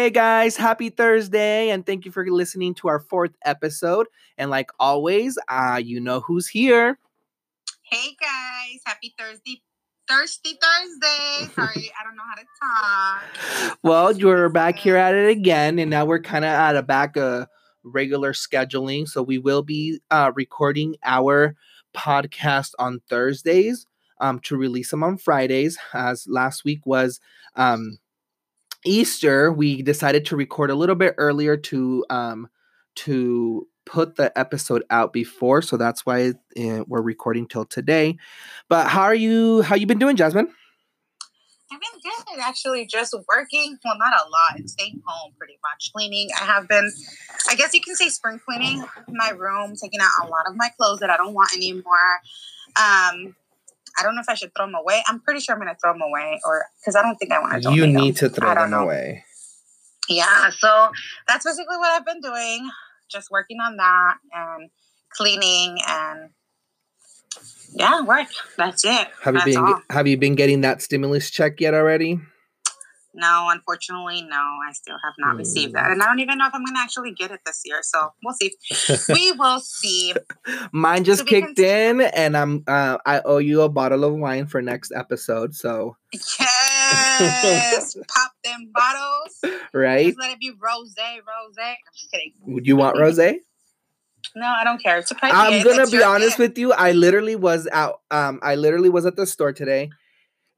Hey guys, happy Thursday, and thank you for listening to our fourth episode. And like always, uh, you know who's here. Hey guys, happy Thursday. Thirsty Thursday. Sorry, I don't know how to talk. Well, you're back here at it again, and now we're kind of at a back uh regular scheduling. So we will be uh recording our podcast on Thursdays um to release them on Fridays, as last week was um Easter, we decided to record a little bit earlier to um to put the episode out before, so that's why uh, we're recording till today. But how are you? How you been doing, Jasmine? I've been good, actually. Just working. Well, not a lot. Staying home, pretty much. Cleaning. I have been. I guess you can say spring cleaning my room, taking out a lot of my clothes that I don't want anymore. Um, I don't know if I should throw them away. I'm pretty sure I'm gonna throw them away, or because I don't think I want to. You need them. to throw them know. away. Yeah, so that's basically what I've been doing. Just working on that and cleaning and yeah, work. That's it. Have that's you been all. Have you been getting that stimulus check yet already? No, unfortunately, no. I still have not mm. received that, and I don't even know if I'm going to actually get it this year. So we'll see. we will see. Mine just so kicked in, and I'm uh, I owe you a bottle of wine for next episode. So yes, pop them bottles. Right. Just let it be rose, rose. I'm just kidding. Would you want rose? No, I don't care. It's a I'm gonna be honest with you. I literally was out. Um, I literally was at the store today,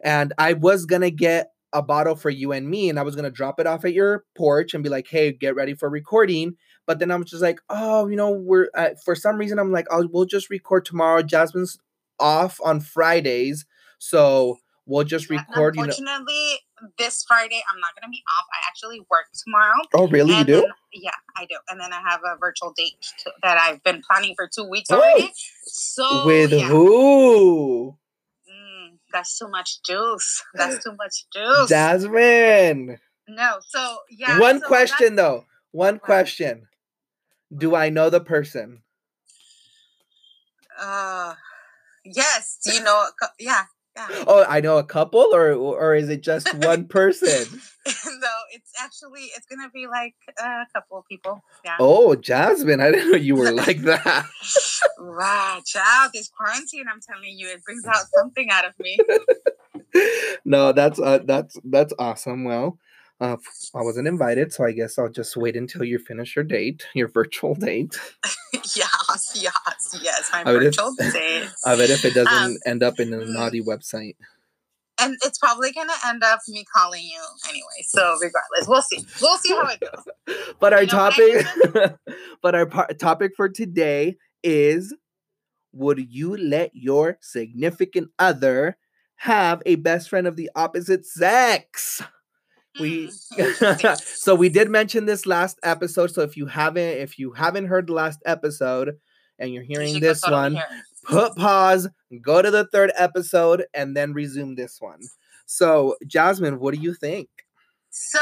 and I was gonna get a bottle for you and me and I was going to drop it off at your porch and be like, "Hey, get ready for recording." But then I was just like, "Oh, you know, we're uh, for some reason I'm like, "Oh, we'll just record tomorrow. Jasmine's off on Fridays." So, we'll just record, Unfortunately, you know. this Friday I'm not going to be off. I actually work tomorrow. Oh, really? You do? Then, yeah, I do. And then I have a virtual date that I've been planning for 2 weeks already. Oh, so, with yeah. who? That's too much juice. That's too much juice. Jasmine. No, so yeah. One so question though. One question. Do I know the person? Uh, yes. Do you know? Yeah. Oh, I know a couple, or or is it just one person? no, it's actually it's gonna be like a couple of people. Yeah. Oh, Jasmine, I didn't know you were like that. wow, child, this quarantine, I'm telling you, it brings out something out of me. no, that's uh, that's that's awesome. Well, uh, I wasn't invited, so I guess I'll just wait until you finish your date, your virtual date. yes, yes, yes, my I virtual if, date. I bet if it doesn't um, end up in a mm. naughty website. And it's probably gonna end up me calling you anyway. So regardless, we'll see. We'll see how it goes. but our you topic, but our topic for today is: Would you let your significant other have a best friend of the opposite sex? We mm. so we did mention this last episode so if you haven't if you haven't heard the last episode and you're hearing this one put pause go to the third episode and then resume this one. So jasmine what do you think so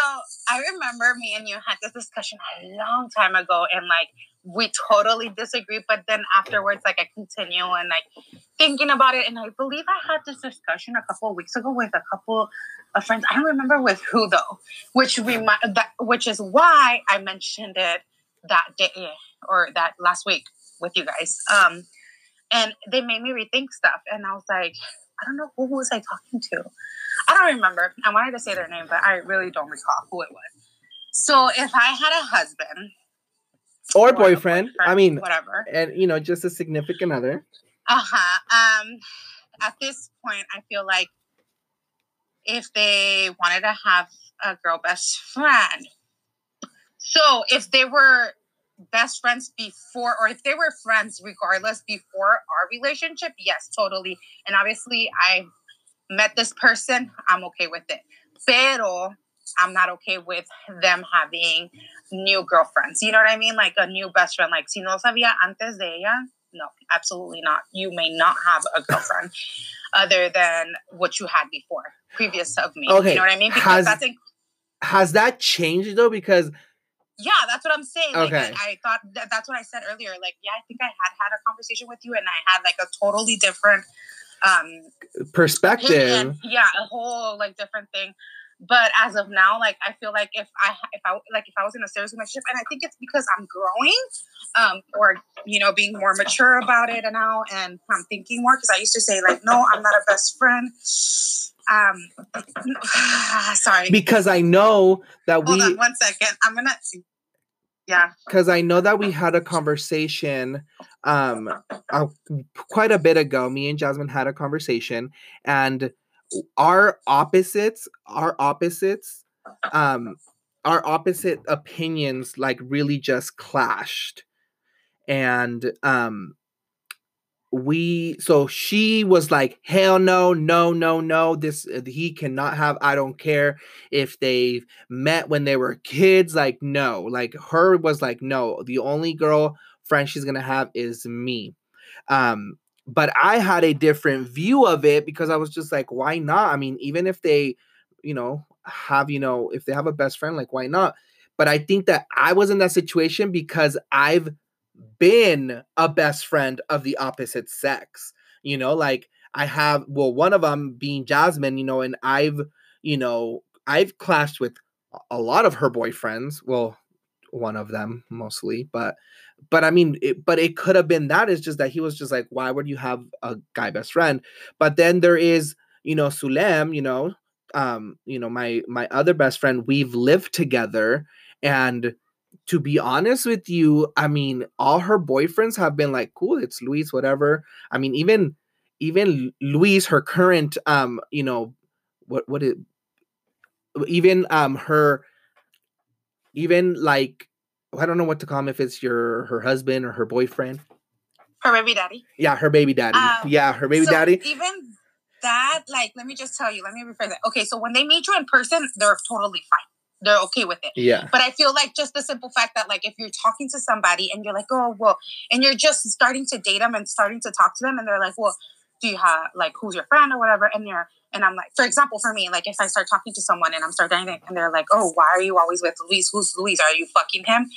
i remember me and you had this discussion a long time ago and like we totally disagree but then afterwards like i continue and like thinking about it and i believe i had this discussion a couple of weeks ago with a couple of friends. I don't remember with who though which we that which is why i mentioned it that day or that last week with you guys. Um and they made me rethink stuff and i was like i don't know who was i talking to i don't remember i wanted to say their name but i really don't recall who it was so if i had a husband or, boyfriend. boyfriend. I mean, whatever, and you know, just a significant other. Uh huh. Um, at this point, I feel like if they wanted to have a girl best friend, so if they were best friends before, or if they were friends regardless before our relationship, yes, totally. And obviously, I met this person, I'm okay with it. Pero I'm not okay with them having new girlfriends. You know what I mean? Like a new best friend. Like, si no sabía antes de ella, no, absolutely not. You may not have a girlfriend other than what you had before, previous of me. Okay. You know what I mean? Because has, that's a, has that changed though? Because yeah, that's what I'm saying. Okay. Like, I, I thought that, that's what I said earlier. Like, yeah, I think I had had a conversation with you, and I had like a totally different um perspective. Opinion. Yeah, a whole like different thing But as of now, like I feel like if I if I like if I was in a serious relationship, and I think it's because I'm growing, um, or you know, being more mature about it now, and I'm thinking more because I used to say like, no, I'm not a best friend. Um, sorry. Because I know that Hold we on one second. I'm gonna. Yeah. because I know that we had a conversation um quite a bit ago. Me and Jasmine had a conversation, and our opposites, our opposites, um, our opposite opinions like really just clashed, and um. We so she was like, hell no, no, no, no. This uh, he cannot have. I don't care if they met when they were kids. Like, no, like her was like, no, the only girl friend she's gonna have is me. Um, but I had a different view of it because I was just like, why not? I mean, even if they, you know, have, you know, if they have a best friend, like, why not? But I think that I was in that situation because I've been a best friend of the opposite sex. You know, like I have, well, one of them being Jasmine, you know, and I've, you know, I've clashed with a- lot of her boyfriends. Well, one of them mostly, but, but I mean, it, but it could have been that. It's just that he was just like, why would you have a guy best friend? But then there is, you know, Sulem, you know, um, you know, my my other best friend. We've lived together, and to be honest with you, I mean, all her boyfriends have been like, cool, it's Luis, whatever. I mean, even even Luis, her current um, you know, what what it even um her even like I don't know what to call him if it's your her husband or her boyfriend. Her baby daddy. Yeah, her baby daddy. Um, yeah, her baby so daddy. Even that, like, let me just tell you, let me rephrase that. Okay, so when they meet you in person, they're totally fine. They're okay with it. Yeah. But I feel like just the simple fact that, like, if you're talking to somebody and you're like, oh, well, and you're just starting to date them and starting to talk to them, and they're like, well, do you have, like, who's your friend or whatever? And you're, and I'm like, for example, for me, like, if I start talking to someone and I'm starting dating and they're like, oh, why are you always with Luis? Who's Luis? Are you fucking him?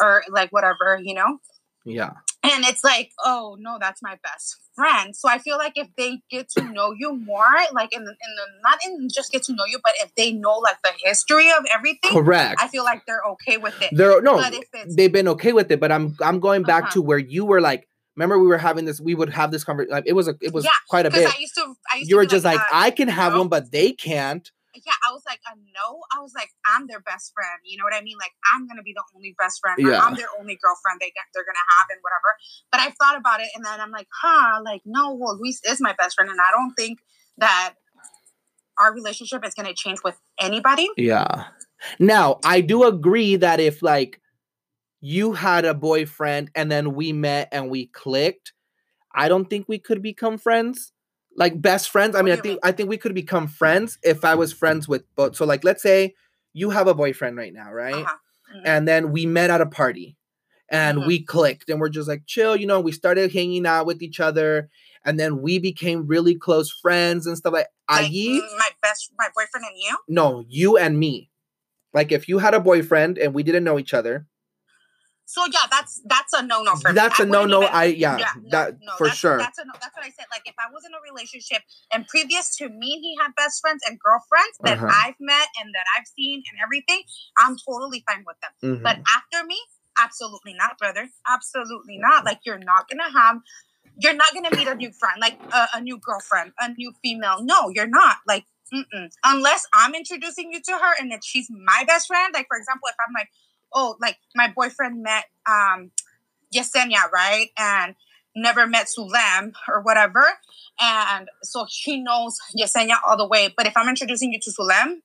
Or, like, whatever, you know? Yeah. And it's like, oh no, that's my best friend. So I feel like if they get to know you more, like in the, in the not in just get to know you, but if they know like the history of everything, Correct. I feel like they're okay with it. They're no, they've been okay with it, but I'm I'm going back Uh-huh. to where you were like, remember we were having this, we would have this conversation. Like, it was a, it was Yeah, quite a bit. I used to, I used You were just like, uh, I can have no. one, but they can't. Yeah, I was like, a no. I was like, I'm their best friend. You know what I mean? Like, I'm gonna be the only best friend. or Yeah. I'm their only girlfriend they get, they're gonna have and whatever. But I thought about it, and then I'm like, huh? Like, no. Well, Luis is my best friend, and I don't think that our relationship is gonna change with anybody. Yeah. Now, I do agree that if like you had a boyfriend and then we met and we clicked, I don't think we could become friends. Like best friends. I mean, I think I think we could become friends if I was friends with both. So like let's say you have a boyfriend right now, right? Uh-huh. Mhm. And then we met at a party and Mhm. we clicked and we're just like chill, you know, we started hanging out with each other and then we became really close friends and stuff like Like, Ayi, mm, my best, my boyfriend and you. no, you and me. Like if you had a boyfriend and we didn't know each other, So yeah, that's that's a no no for me. that's a no no. I yeah, no, that no, for that's, sure. That's a no, that's what I said. Like if I was in a relationship and previous to me, he had best friends and girlfriends that Uh-huh. I've met and that I've seen and everything. I'm totally fine with them. Mhm. But after me, absolutely not, brother. Absolutely not. Like you're not gonna have. You're not gonna meet a new friend, like a, a new girlfriend, a new female. No, you're not. Like, mm-mm. unless I'm introducing you to her and that she's my best friend. Like, for example, if I'm like, oh, like my boyfriend met um Yesenia, right? And never met Sulem or whatever. And so he knows Yesenia all the way. But if I'm introducing you to Sulem,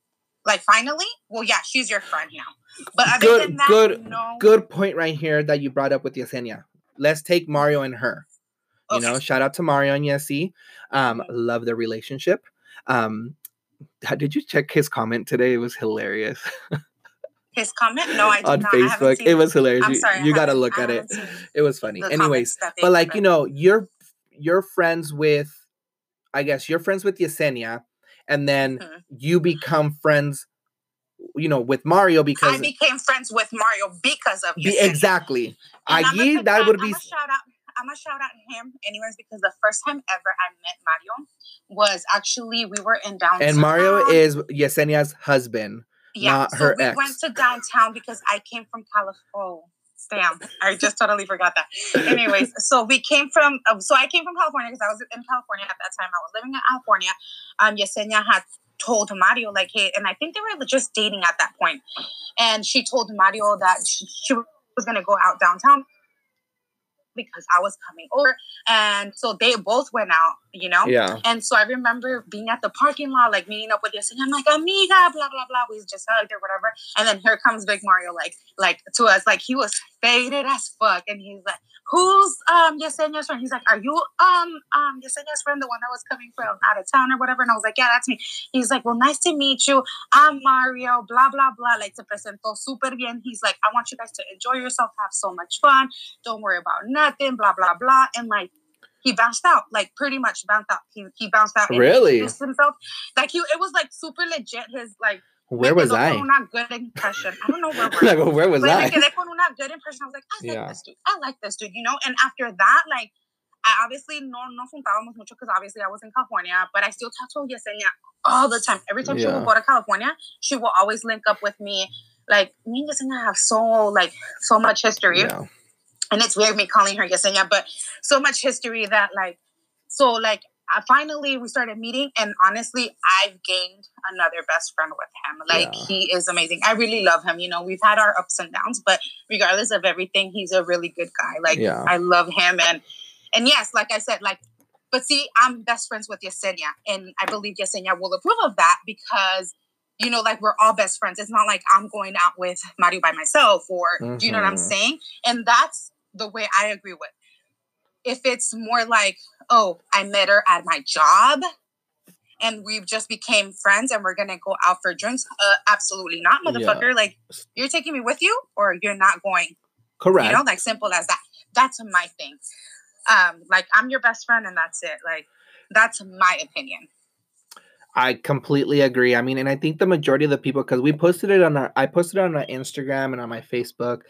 like finally, well, yeah, she's your friend now. But other Good- than that, good- no. Good point right here that you brought up with Yesenia. Let's take Mario and her. You Okay. know, shout out to Mario and Yesi. Um, love their relationship. Um, did you check his comment today? It was hilarious His comment? No, I did on not. I Facebook. It was hilarious. I'm you sorry. I you gotta look at it. It was funny. Anyways, comments that they but like you know, you're you're friends with, I guess you're friends with Yesenia, and then Mhm. you become friends, you know, with Mario because I became friends with Mario because of Yesenia. exactly. And Agi, put that would be I'ma shout out. I'm gonna shout out him anyways because the first time ever I met Mario was actually we were in downtown. And Mario is Yesenia's husband, yeah. not so we ex. went to downtown because I came from California. Oh, damn! I just totally forgot that. Anyways, so we came from. Uh, so I came from California because I was in California at that time. I was living in California. Um, Yesenia had told Mario like, hey, and I think they were just dating at that point, and she told Mario that she, she was gonna go out downtown because I was coming over, and so they both went out. You know. yeah. And so I remember being at the parking lot, like meeting up with Yesenia. I'm like, amiga, blah blah blah. We just hugged or whatever. And then here comes Big Mario, like like to us, like he was faded as fuck, and he's like, "Who's um Yesenia's friend?" He's like, "Are you um um Yesenia's friend, the one that was coming from out of town or whatever?" And I was like, "Yeah, that's me." He's like, "Well, nice to meet you. I'm Mario." Blah blah blah. Like se presentó super bien. He's like, "I want you guys to enjoy yourself, have so much fun. Don't worry about nothing." Blah blah blah. And like he bounced out, like pretty much bounced out. He he bounced out and Really? himself. Like he, it was like super legit. His like Where was I? Con una good impression. I don't know where. we're like, where was but I? me quedé con una good impression. I was like, I like Yeah. this dude. I like this dude, you know? And after that, like, I obviously no, no juntábamos mucho because obviously I was in California, but I still talk to Yesenia all the time. Every time she Yeah. would go to California, she will always link up with me. Like, me and Yesenia have so, like, so much history Yeah. and it's weird me calling her Yesenia, but so much history that like, so like, I finally we started meeting, and honestly, I've gained another best friend with him. Like Yeah. he is amazing. I really love him. You know, we've had our ups and downs, but regardless of everything, he's a really good guy. Like Yeah. I love him, and and yes, like I said, like, but see, I'm best friends with Yesenia, and I believe Yesenia will approve of that because. You know, like we're all best friends. It's not like I'm going out with Mario by myself, or do you know what I'm Mhm. saying? And that's the way I agree with. If it's more like, oh, I met her at my job and we've just became friends and we're gonna go out for drinks, uh, absolutely not, Yeah. motherfucker. Like you're taking me with you or you're not going. Correct. You know, like simple as that. That's my thing. Um, like I'm your best friend and that's it. Like that's my opinion. I completely agree. I mean, and I think the majority of the people, because we posted it on our, I posted it on our Instagram and on my Facebook,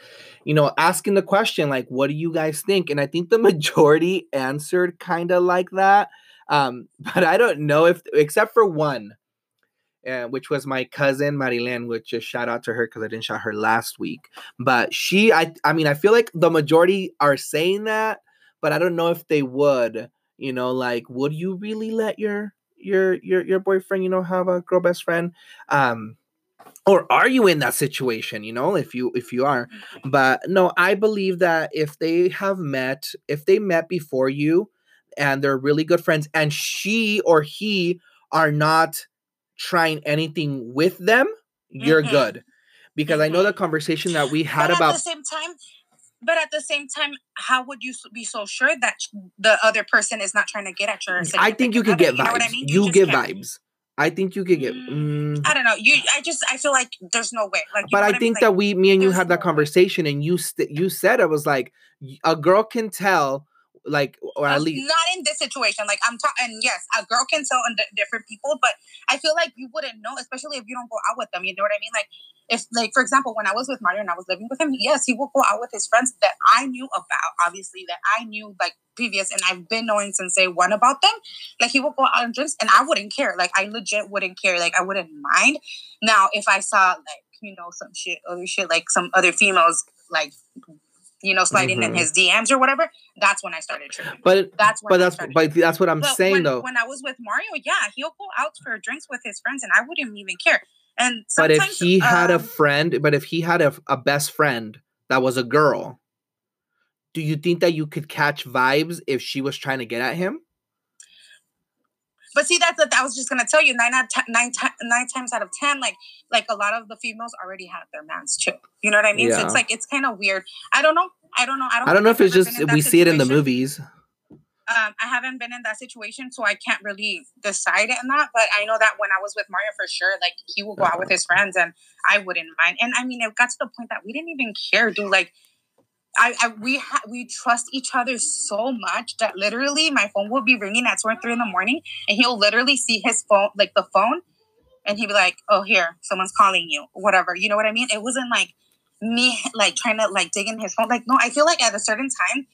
you know, asking the question like, "What do you guys think?" And I think the majority answered kind of like that. Um, but I don't know if, except for one, uh, which was my cousin Marilyn, which just shout out to her because I didn't shout her last week. But she, I, I mean, I feel like the majority are saying that, but I don't know if they would. You know, like, would you really let your your your your boyfriend, you know, have a girl best friend? Um, or are you in that situation? You know, if you if you are, but no, I believe that if they have met, if they met before you, and they're really good friends, and she or he are not trying anything with them, you're Mhm. good. Because I know the Mhm. conversation that we had but at about the same time, but at the same time, how would you be so sure that the other person is not trying to get at your? I think you could get vibes. You know I mean? You, just get can't- vibes. I think you could get. Mm, mm, I don't know. You, I just, I feel like there's no way. Like, you but know I mean? think Like, that we, me and you had that conversation, and you st- you said it was like a girl can tell, like, or at least not in this situation. Like I'm talking. And yes, a girl can tell on di- different people, but I feel like you wouldn't know, especially if you don't go out with them. You know what I mean? Like if, like for example, when I was with Mario and I was living with him, yes, he would go out with his friends that I knew about. Obviously, that I knew like previous, and I've been knowing since day one about them. Like he would go out and drinks, and I wouldn't care. Like I legit wouldn't care. Like I wouldn't mind. Now, if I saw like you know some shit, other shit, like some other females, like you know sliding in Mhm. his DMs or whatever, that's when I started tripping. but That's when but that's but that's what I'm but saying when, though. when I was with Mario, yeah, he'll go out for drinks with his friends, and I wouldn't even care. And But if he had a um, friend, but if he had a, a best friend that was a girl, do you think that you could catch vibes if she was trying to get at him? But see, that's what I was just gonna tell you. Nine out ti- nine ti- nine times out of ten, like like a lot of the females already have their mans too. You know what I mean? So it's like it's kind of weird. I don't know. I don't know. I don't. I don't know if it's just we see it in the movies. Um, I haven't been in that situation, so I can't really decide on that. But I know that when I was with Mario, for sure, like he would go out with his friends, and I wouldn't mind. And I mean, it got to the point that we didn't even care, dude. Like, I, I we ha- we trust each other so much that literally my phone will be ringing at two or three in the morning, and he'll literally see his phone, like the phone, and he'll be like, "Oh, here, someone's calling you," whatever. You know what I mean? It wasn't like me like trying to like dig in his phone. Like, no, I feel like at a certain time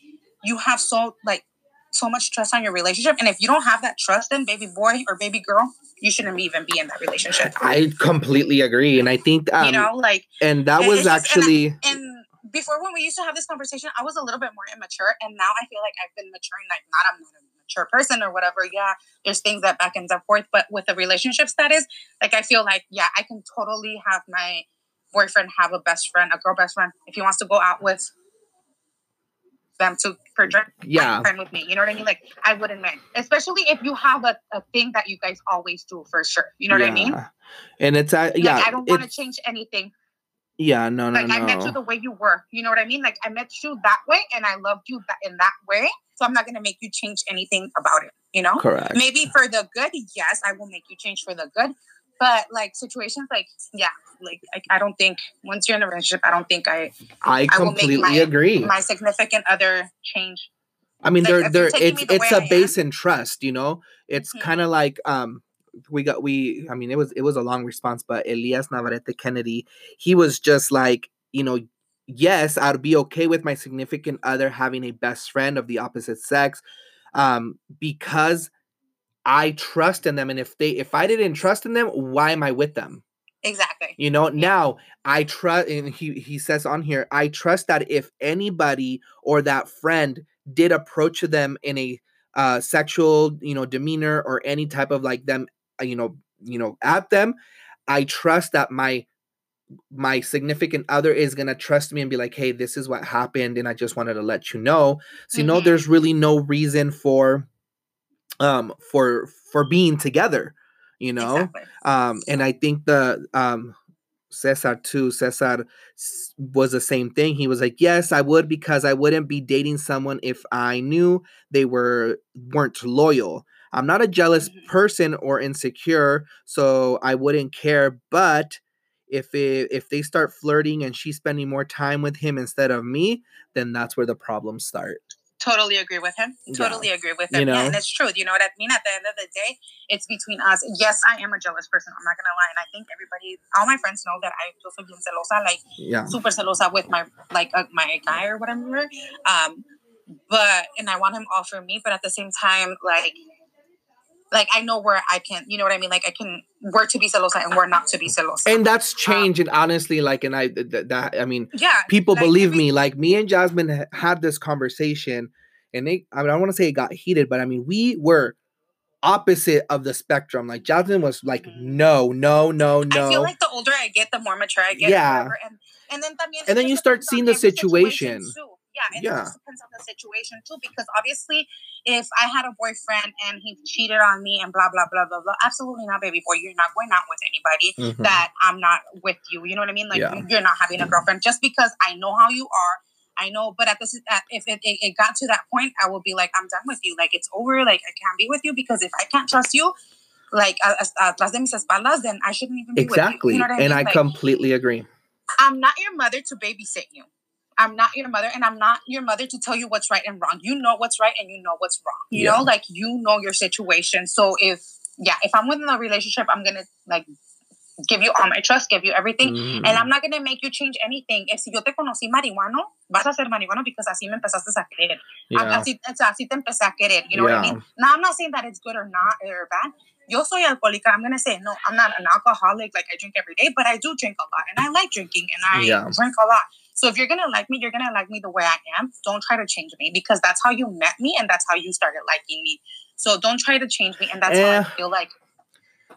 you have so like so much trust on your relationship. And if you don't have that trust, then baby boy or baby girl, you shouldn't even be in that relationship. I completely agree, and I think um, you know, like, and that was it's just- and I- actually and before when we used to have this conversation, I was a little bit more immature, and now I feel like I've been maturing. Like, not I'm not a mature person or whatever. Yeah, there's things that back and forth, but with the relationship status, like I feel like yeah, I can totally have my boyfriend have a best friend, a girl best friend, if he wants to go out with them to for drink. Yeah. friend with me. You know what I mean? Like I wouldn't mind, especially if you have a, a thing that you guys always do for sure. You know what I mean? yeah. And it's uh, yeah, like I don't want to change anything. Yeah, no, no, Like I met you the way you were. You know what I mean? Like I met you that way, and I loved you that in that way. So I'm not gonna make you change anything about it. You know? Correct. Maybe for the good, yes, I will make you change for the good. But like situations, like yeah, like I, I don't think once you're in a relationship, I don't think I I I completely my- agree. my significant other change. I mean, like, you're there, it's the it's a base in trust, you know. It's Mhm. kind of like um, we got we. I mean, it was it was a long response, but Elias Navarrete Kennedy, he was just like, you know, yes, I'd be okay with my significant other having a best friend of the opposite sex, um, because I trust in them, and if they if I didn't trust in them, why am I with them? Exactly. You know, now I trust, and he he says on here, I trust that if anybody or that friend did approach them in a uh, sexual, you know, demeanor or any type of like them, you know, you know, at them, I trust that my my significant other is gonna trust me and be like, hey, this is what happened, and I just wanted to let you know. So you know, Mhm. there's really no reason for um for for being together, you know Exactly. um and i think the um cesar too cesar was the same thing he was like yes i would because i wouldn't be dating someone if i knew they were weren't loyal i'm not a jealous Mhm. person or insecure so i wouldn't care but if it, if they start flirting and she's spending more time with him instead of me then that's where the problems start Totally agree with him. Yeah. Totally agree with him. You know? Yeah, and it's true. You know what I mean? At the end of the day, it's between us. Yes, I am a jealous person. I'm not gonna lie, and I think everybody, all my friends know that I soy bien celosa, like yeah super celosa with my like uh, my guy or whatever. Um, but and I want him all for me, but at the same time, like. Like I know where I can, you know what I mean. Like I can where to be celosa and where not to be celosa. and that's um, changing honestly like and i th- th- that i mean yeah, people like, believe every- me like me and jasmine ha- had this conversation and they i, mean, I don't want to say it got heated but i mean we were opposite of the spectrum like jasmine was like no no no no I feel like the older I get, the more mature I get. Yeah. And, and then And then you start seeing the every situation. Yeah, and Yeah. it just depends on the situation too. Because obviously, if I had a boyfriend and he cheated on me and blah blah blah blah blah, absolutely not, baby boy. You're not going out with anybody Mhm. that I'm not with you. You know what I mean? Like Yeah. you're not having a girlfriend just because I know how you are. I know, but at this, at, if it, it, it got to that point, I will be like, I'm done with you. Like it's over. Like I can't be with you because if I can't trust you, like atrás de mis espaldas, then I shouldn't even be exactly with you. You know I and mean? i Like, completely agree I'm not your mother to babysit you. I'm not your mother, and I'm not your mother to tell you what's right and wrong. You know what's right and you know what's wrong. You Yeah. know, like you know your situation. So if yeah, if I'm within a relationship, I'm gonna like give you all my trust, give you everything, Mhm. and I'm not gonna make you change anything. If si yo te conocí marihuano, vas a ser marihuano because así me empezaste a querer. yeah Así, así te empecé a querer. You know what I mean? Now I'm not saying that it's good or not or bad. Yo soy alcohólica. I'm gonna say no. I'm not an alcoholic. Like I drink every day, but I do drink a lot, and I like drinking, and I Yeah. drink a lot. So if you're gonna like me, you're gonna like me the way I am. Don't try to change me because that's how you met me, and that's how you started liking me. So don't try to change me, and that's how Eh. I feel like,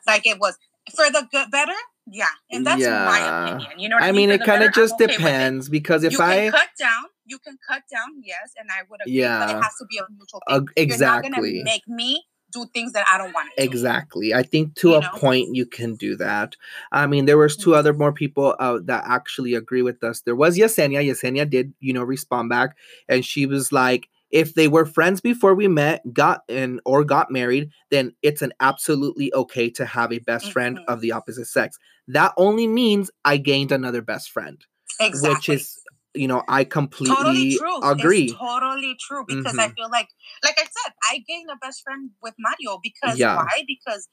like it was for the good, better. Yeah, and that's my opinion. You know what I, i mean For it kind of just okay depends because if you i can cut down. You can cut down, yes, and I would agree. But Yeah. it has to be a mutual thing. Ag- You're not gonna exactly make me do things that I don't want to. do. Exactly. I think to You a know? point you can do that. I mean, there was two Mhm. other more people uh, that actually agree with us. There was Yesenia. Yesenia did, you know, respond back, and she was like, "If they were friends before we met, got in or got married, then it's an absolutely okay to have a best friend Mhm. of the opposite sex. That only means I gained another best friend, Exactly. which is, you know, I completely totally true. agree. It's totally true because I Mhm. feel like, like I said, I gained a best friend with Mario because Yeah. why? Because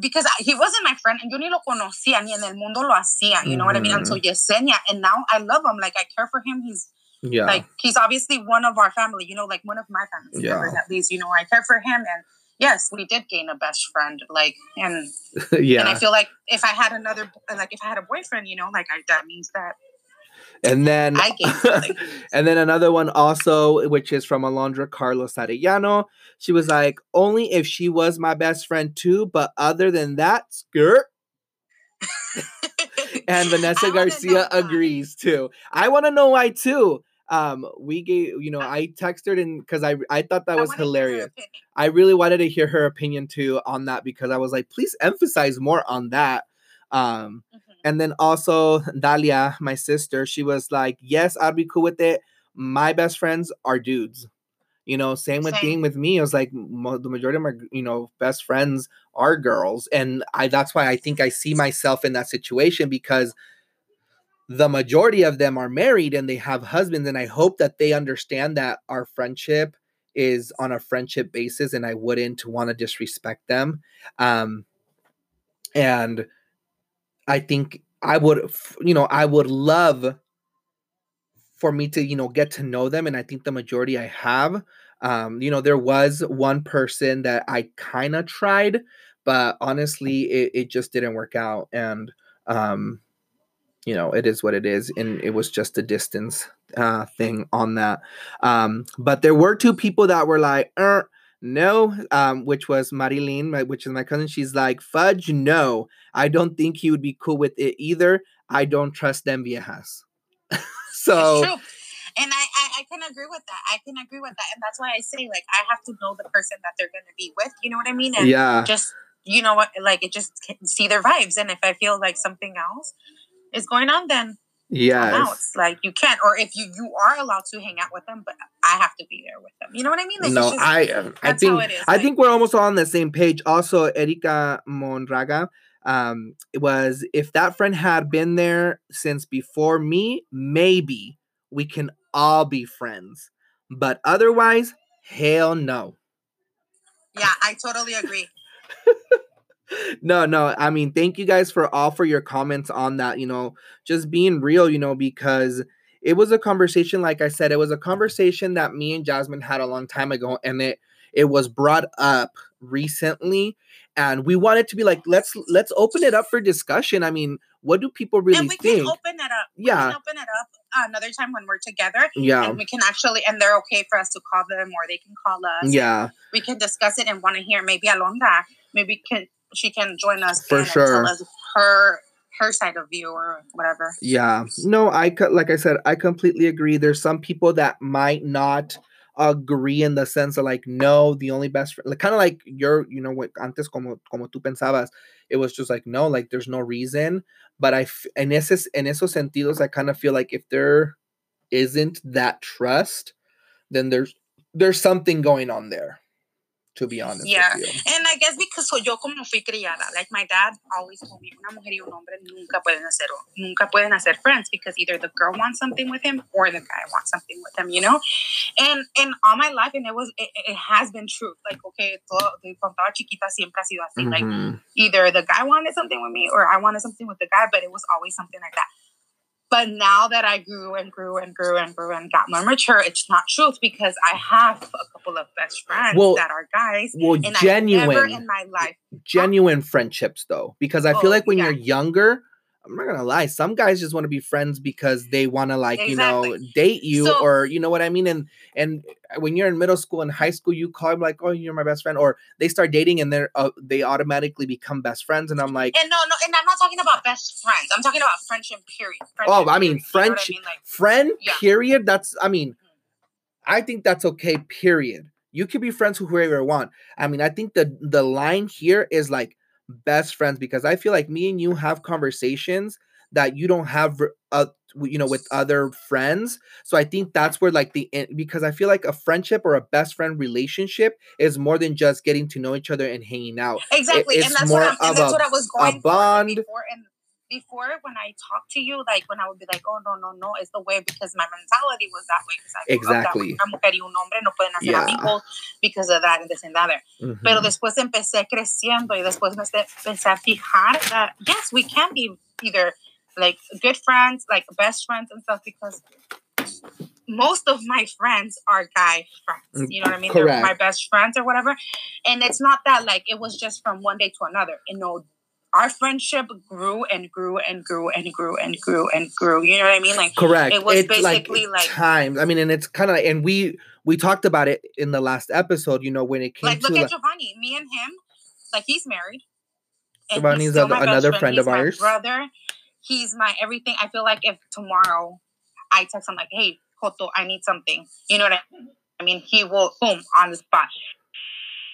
because I, he wasn't my friend and yo ni lo conocía ni en el mundo lo hacía. You know what I mean? Until Mm-hmm. Yesenia, and now I love him. Like I care for him. He's Yeah. Like he's obviously one of our family, you know, like one of my family Yeah. members at least. You know, I care for him, and yes, we did gain a best friend. Like, and yeah. and I feel like if I had another, like if I had a boyfriend, you know, like I, that means that And then I and then another one also, which is from Alondra Carlos Arellano. She was like, only if she was my best friend too, but other than that, skirt. And Vanessa I wanna know Garcia agrees too. I want to know why too. Um, we gave, you know, I texted her and because I I thought that I was wanna hear her hilarious. I really wanted to hear her opinion too on that because I was like, please emphasize more on that. Um, Mhm. And then also Dalia, my sister, she was like, Yes, I'd be cool with it. My best friends are dudes. You know, same with Same. being with me. I was like, mo- the majority of my, you know, best friends are girls. And I that's why I think I see myself in that situation because the majority of them are married and they have husbands. And I hope that they understand that our friendship is on a friendship basis and I wouldn't want to disrespect them. Um and I think I would, you know, I would love for me to, you know, get to know them. And I think the majority I have. Um, you know, there was one person that I kind of tried, but honestly, it, it just didn't work out. And, um, you know, it is what it is. And it was just a distance uh, thing on that. Um, but there were two people that were like, er, no, um, which was Marilyn, my- which is my cousin. She's like, fudge, no. I don't think he would be cool with it either. I don't trust them viejas. so it's true. And I, I, I can agree with that. I can agree with that. And that's why I say, like, I have to know the person that they're going to be with. You know what I mean? And yeah, just, you know what, like, it just see their vibes. And if I feel like something else is going on, then Yes. Like, you can't. Or if you, you are allowed to hang out with them, but I have to be there with them. You know what I mean? Like, No, just- I uh, I think I like- think we're almost all on the same page. Also, Erika Monraga, um, it was if that friend had been there since before me, maybe we can all be friends. But otherwise, hell no. yeah, I totally agree. no, no. I mean, thank you guys for all for your comments on that. You know, just being real, you know, because it was a conversation, like I said, it was a conversation that me and Jasmine had a long time ago, and it it was brought up recently, and we wanted to be like, let's let's open it up for discussion. I mean, what do people really and we think? can open it up. We Yeah. can open it up another time when we're together. yeah, And we can actually, and they're okay for us to call them or they can call us. yeah, we can discuss it and want to hear maybe Alondra, maybe can she can join us For sure. tell us her her side of view or whatever. yeah. No, I like I said, I completely agree. There's some people that might not agree in the sense of like, no, the only best friend, like, kind of like your, you know, what antes como como tú pensabas, it was just like, no, like there's no reason. But I, en ese, in esos sentidos, I kind of feel like if there isn't that trust, then there's there's something going on there. To be honest, Yeah. And I guess because yo como fui criada, like my dad always told me, una mujer y un hombre nunca pueden hacer, nunca pueden hacer friends because either the girl wants something with him or the guy wants something with him, you know? And and all my life, and it was, it, it has been true. Like, okay, todo, cuando chiquita siempre ha sido así. Like, Mhm. either the guy wanted something with me or I wanted something with the guy, but it was always something like that. But now that I grew and grew and grew and grew and got more mature, it's not truth because I have a couple of best friends Well, that are guys. well, And I never genuine. in my life. genuine friendships though because i feel Oh, like when yeah. you're younger i'm not gonna lie some guys just want to be friends because they want to like you know date you So- or you know what i mean and and when you're in middle school and high school you call them like oh you're my best friend or they start dating and they're uh, they automatically become best friends and i'm like And no, no, and I'm not talking about best friends. I'm talking about friendship, period. Oh, Friendship, I mean, know I mean? Like, friend Yeah. period that's i mean i think that's okay period you can be friends with whoever you want i mean i think the the line here is like best friends because i feel like me and you have conversations that you don't have uh, you know with other friends so i think that's where like the because i feel like a friendship or a best friend relationship is more than just getting to know each other and hanging out exactly. it's and that's more what of and that's a- what I was going for bond. Before. When I talk to you, like when I would be like, "Oh no, no, no," it's the way because my mentality was that way. Because I grew up that way. Exactly. Una mujer y un hombre no pueden hacer Yeah. amigos because of that and this and that. Mhm. Pero después empecé creciendo y después me empecé a fijar that yes, we can be either like good friends, like best friends and stuff because most of my friends are guy friends. Mm, You know what I mean? They're correct. my best friends or whatever. And it's not that like it was just from one day to another. You know, our friendship grew and grew and grew and grew and grew and grew. You know what I mean? Like Correct. It was it's basically like- times. I mean, and it's kind of like, and we we talked about it in the last episode. You know, when it came like to look like, at Giovanni, me and him, like he's married. and he's Giovanni's still a- another friend He's of ours. Brother, he's my everything. I feel like if tomorrow I text him like, "Hey, Koto, I need something," you know what I mean? I mean? He will boom on the spot,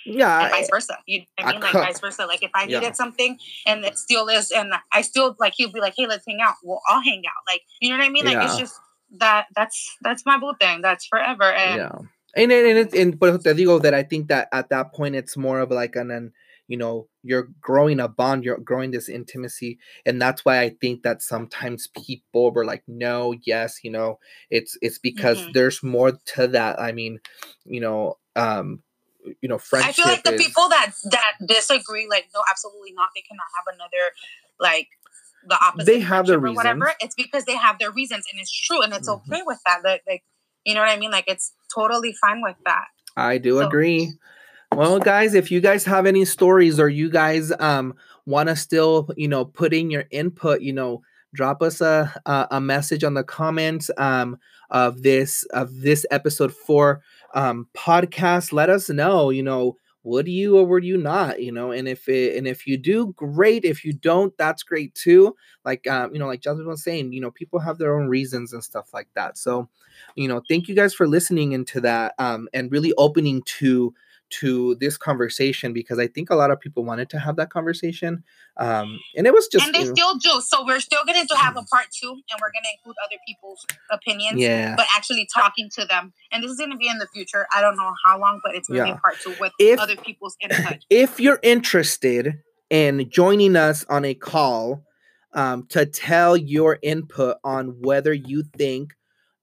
and yeah, vice versa. You know what I I mean? Like cut- vice versa. Like if I Yeah. needed something and it still is, and I still like he'll be like, "Hey, let's hang out." Well, I'll hang out. Like you know what I mean? Like it's just that. That's that's my boo thing. That's forever. And yeah. And and it's and but te digo that I think that at that point it's more of like an, an you know you're growing a bond, you're growing this intimacy, and that's why I think that sometimes people were like, no, yes, you know, it's it's because Mhm. there's more to that. I mean, you know, um, you know, friendship. I feel like the is- people that that disagree, like, no, absolutely not. They cannot have another, like, the opposite. They have their or whatever. It's because they have their reasons, and it's true, and it's Mhm. okay with that. Like, like, you know what I mean? Like, it's totally fine with that. I do So- agree. Well, guys, if you guys have any stories or you guys um want to still, you know, put in your input, you know, drop us a a, a message on the comments um of this of this episode four um podcast. Let us know, you know, would you or would you not, you know, and if it and if you do, great. If you don't, that's great too. Like um, you know, like Jasmine was saying, you know, people have their own reasons and stuff like that. So, you know, thank you guys for listening into that um and really opening to to this conversation because I think a lot of people wanted to have that conversation. Um, and it was just and they still do. So we're still going to have a part two, and we're going to include other people's opinions. yeah. But actually talking to them, and this is going to be in the future. I don't know how long, but it's going to Yeah. be part two with If- other people's input. if you're interested in joining us on a call um, to tell your input on whether you think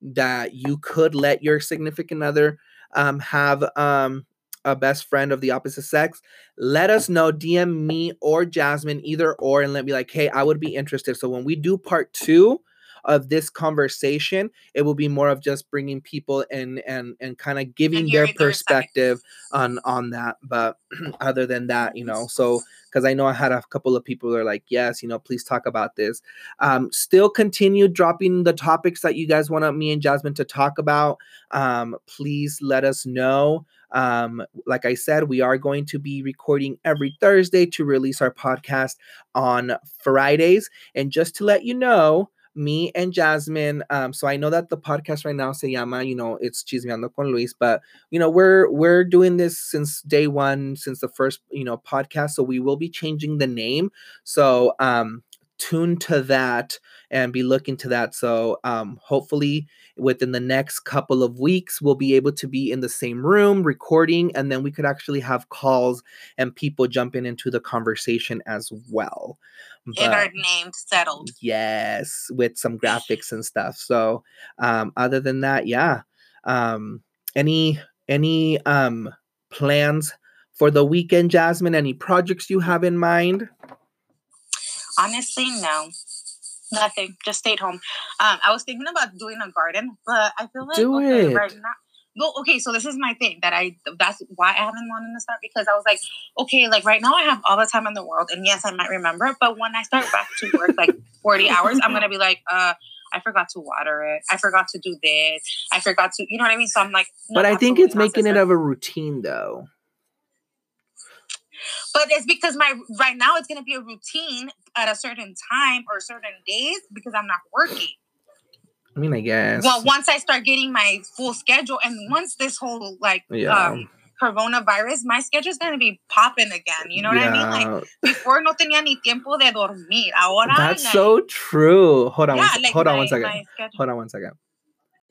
that you could let your significant other um, have um, a best friend of the opposite sex, let us know. DM me or Jasmine, either or, and let me like, hey, I would be interested. So when we do part two of this conversation, it will be more of just bringing people in and and kind of giving their perspective on on that. But other than that, you know, so because I know I had a couple of people who are like, yes, you know, please talk about this. Um, still continue dropping the topics that you guys want me and Jasmine to talk about. Um, please let us know. Um, like I said, we are going to be recording every Thursday to release our podcast on Fridays. And just to let you know, me and Jasmine, um, so I know that the podcast right now se llama, you know, it's Chismeando con Luis, but you know, we're we're doing this since day one, since the first, you know, podcast. So we will be changing the name. So um tune to that and be looking to that. So um hopefully within the next couple of weeks we'll be able to be in the same room recording and then we could actually have calls and people jumping into the conversation as well. Get our name settled. yes, with some graphics and stuff. So um other than that, yeah. Um any any um plans for the weekend, Jasmine? Any projects you have in mind? Honestly, no. Nothing. Just stayed home. Um, I was thinking about doing a garden, but I feel like Do okay, it. right now. No, okay, so this is my thing that I that's why I haven't wanted to start because I was like, okay, like right now I have all the time in the world, and yes, I might remember, but when I start back to work like 40 hours, I'm gonna be like, uh, I forgot to water it, I forgot to do this, I forgot to, you know what I mean? So I'm like, no, but I think it's making it of a routine though. But it's because my right now it's gonna be a routine at a certain time or certain days because I'm not working. I mean, I guess. Well, once I start getting my full schedule, and once this whole like yeah. um, coronavirus, my schedule's gonna be popping again. You know what I mean? Like before, no tenía ni tiempo de dormir. Ahora, That's like, so true. Hold on, yeah, one, like hold on one second. Hold on one second.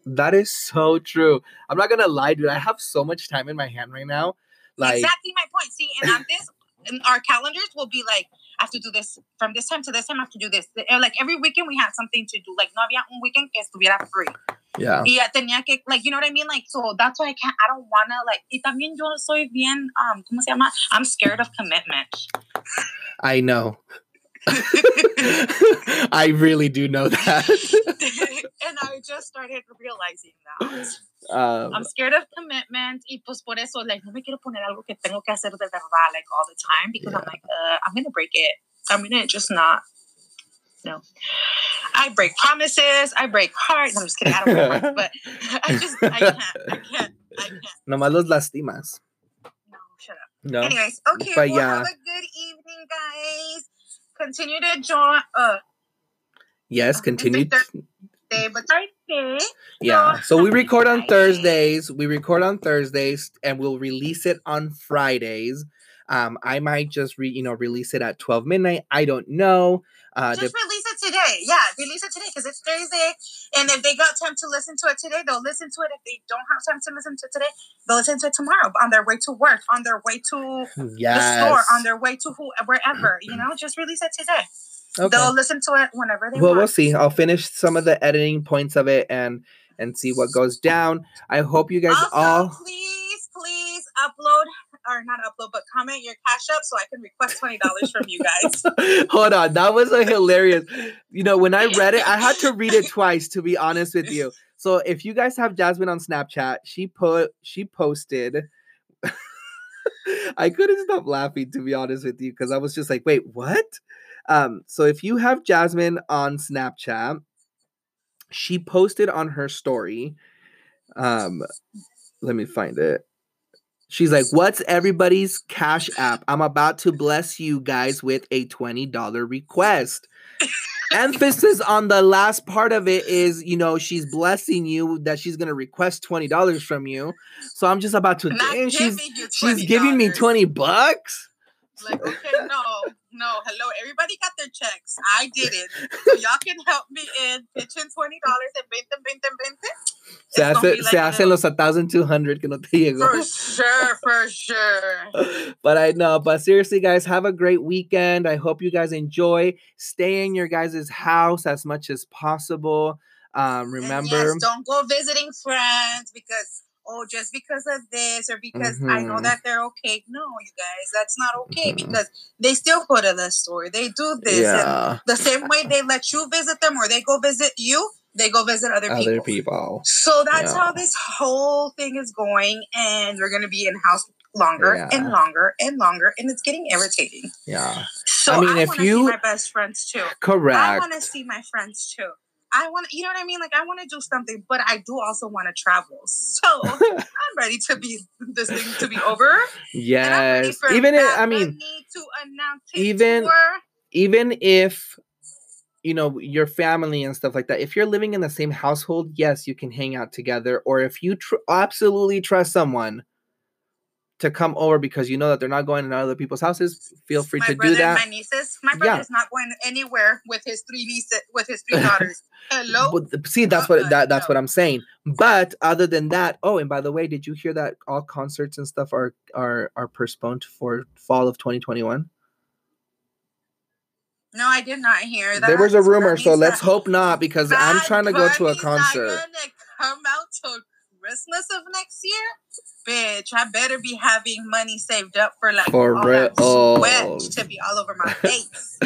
That is so true. I'm not gonna lie, dude. I have so much time in my hand right now. Like, exactly my point. See, and on this, and our calendars will be like, I have to do this from this time to this time. I have to do this. Like every weekend, we had something to do. Like no había un weekend que estuviera free. yeah, Y tenía que, like, you know what I mean? Like, so that's why I can't, I don't wanna, like, y también yo soy bien, um, ¿cómo se llama? I'm scared of commitment. I know. I really do know that. and I just started realizing that. Um, I'm scared of commitment y pues por eso like no me quiero poner algo que tengo que hacer de verdad like all the time because I'm like uh, I'm gonna break it. I'm gonna just not. No, I break promises. I break hearts. I'm just kidding. I don't break hearts, but I just I can't. I can't. I can't. nomás los lastimas. No, shut up. No. Anyways, okay. But well, yeah. have a good evening, guys. Continue to join. Uh, Yes, continue. Day, but Thursday. Yeah. So we record on Thursdays. We record on Thursdays and we'll release it on Fridays. Um, I might just re, you know, release it at 12 midnight. I don't know. Uh Just release it today. Yeah, release it today because it's Thursday. And if they got time to listen to it today, they'll listen to it. If they don't have time to listen to it today, they'll listen to it tomorrow on their way to work, on their way to yes. the store, on their way to who, wherever. You know, just release it today. Okay. They'll listen to it whenever they Well, want. we'll see. I'll finish some of the editing points of it and and see what goes down. I hope you guys Also, all please, please upload or not upload, but comment your cash app so I can request twenty dollars from you guys. Hold on, that was a hilarious. You know, when I read it, I had to read it twice to be honest with you. So if you guys have Jasmine on Snapchat, she put she posted. I couldn't stop laughing to be honest with you because I was just like, wait, what? Um, so if you have Jasmine on Snapchat, she posted on her story. Um, let me find it. She's like, What's everybody's cash app? I'm about to bless you guys with a $20 request. Emphasis on the last part of it is, you know, she's blessing you that she's gonna request $20 from you. So I'm just about to she's giving she's giving me $20. 20 bucks. Like, okay, no, no, hello. Everybody got their checks. I did it. So y'all can help me in pitching twenty dollars and veinte, veinte, veinte. Se, hace, se like hacen los a thousand two hundred que no te llegó. For sure, for sure. but I know, but seriously, guys, have a great weekend. I hope you guys enjoy. Stay in your guys' house as much as possible. Um, remember, yes, don't go visiting friends because oh, just because of this or because I know Mhm. that they're okay. No, you guys, that's not okay Mhm. because they still go to the store. They do this. And yeah, the same way they let you visit them or they go visit you, they go visit other people. other people. So that's Yeah. how this whole thing is going, and we're gonna be in house longer Yeah. and longer and longer, and it's getting irritating. Yeah, So I I mean, if you- see my best friends too. Correct, I want to see my friends too. I want to, you know what I mean? Like I want to do something, but I do also want to travel. So I'm ready to be this thing to be over. And I'm ready yes, even if, I mean, to announce even- tour. even if you know your family and stuff like that if you're living in the same household yes you can hang out together or if you tr- absolutely trust someone to come over because you know that they're not going to other people's houses feel free my to brother do that my nieces. My Yeah. brother's not going anywhere with his three nieces, with his three daughters. Hello. but see that's what Uh-uh, that, that's what i'm saying but other than that oh and by the way did you hear that all concerts and stuff are are are postponed for fall of 2021 No, I did not hear that. there was a rumor so let's hope not because i'm trying to go to a Bunny's not concert gonna come out till Christmas of next year, bitch. I better be having money saved up for like For all that sweat to be all over my face.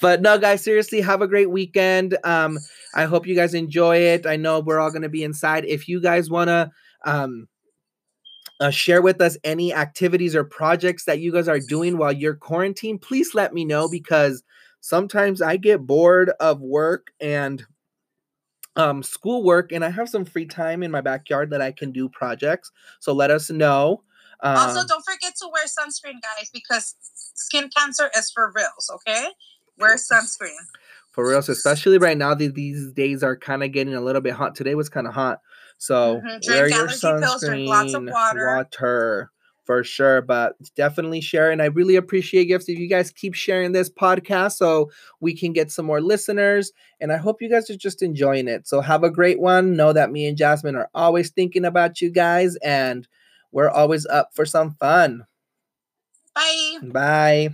but no guys seriously have a great weekend um i hope you guys enjoy it i know we're all going to be inside if you guys want to um uh, share with us any activities or projects that you guys are doing while you're quarantined please let me know because sometimes i get bored of work and um schoolwork and i have some free time in my backyard that i can do projects so let us know um, also, don't forget to wear sunscreen, guys, because skin cancer is for reals. Okay, wear sunscreen. For real, so especially right now, these, days are kind of getting a little bit hot. Today was kind of hot, so Mhm. wear your allergy pills, drink lots of sunscreen, water. water, for sure. But definitely share, and I really appreciate gifts if you guys keep sharing this podcast, so we can get some more listeners. And I hope you guys are just enjoying it. So have a great one. Know that me and Jasmine are always thinking about you guys, and we're always up for some fun. Bye. Bye.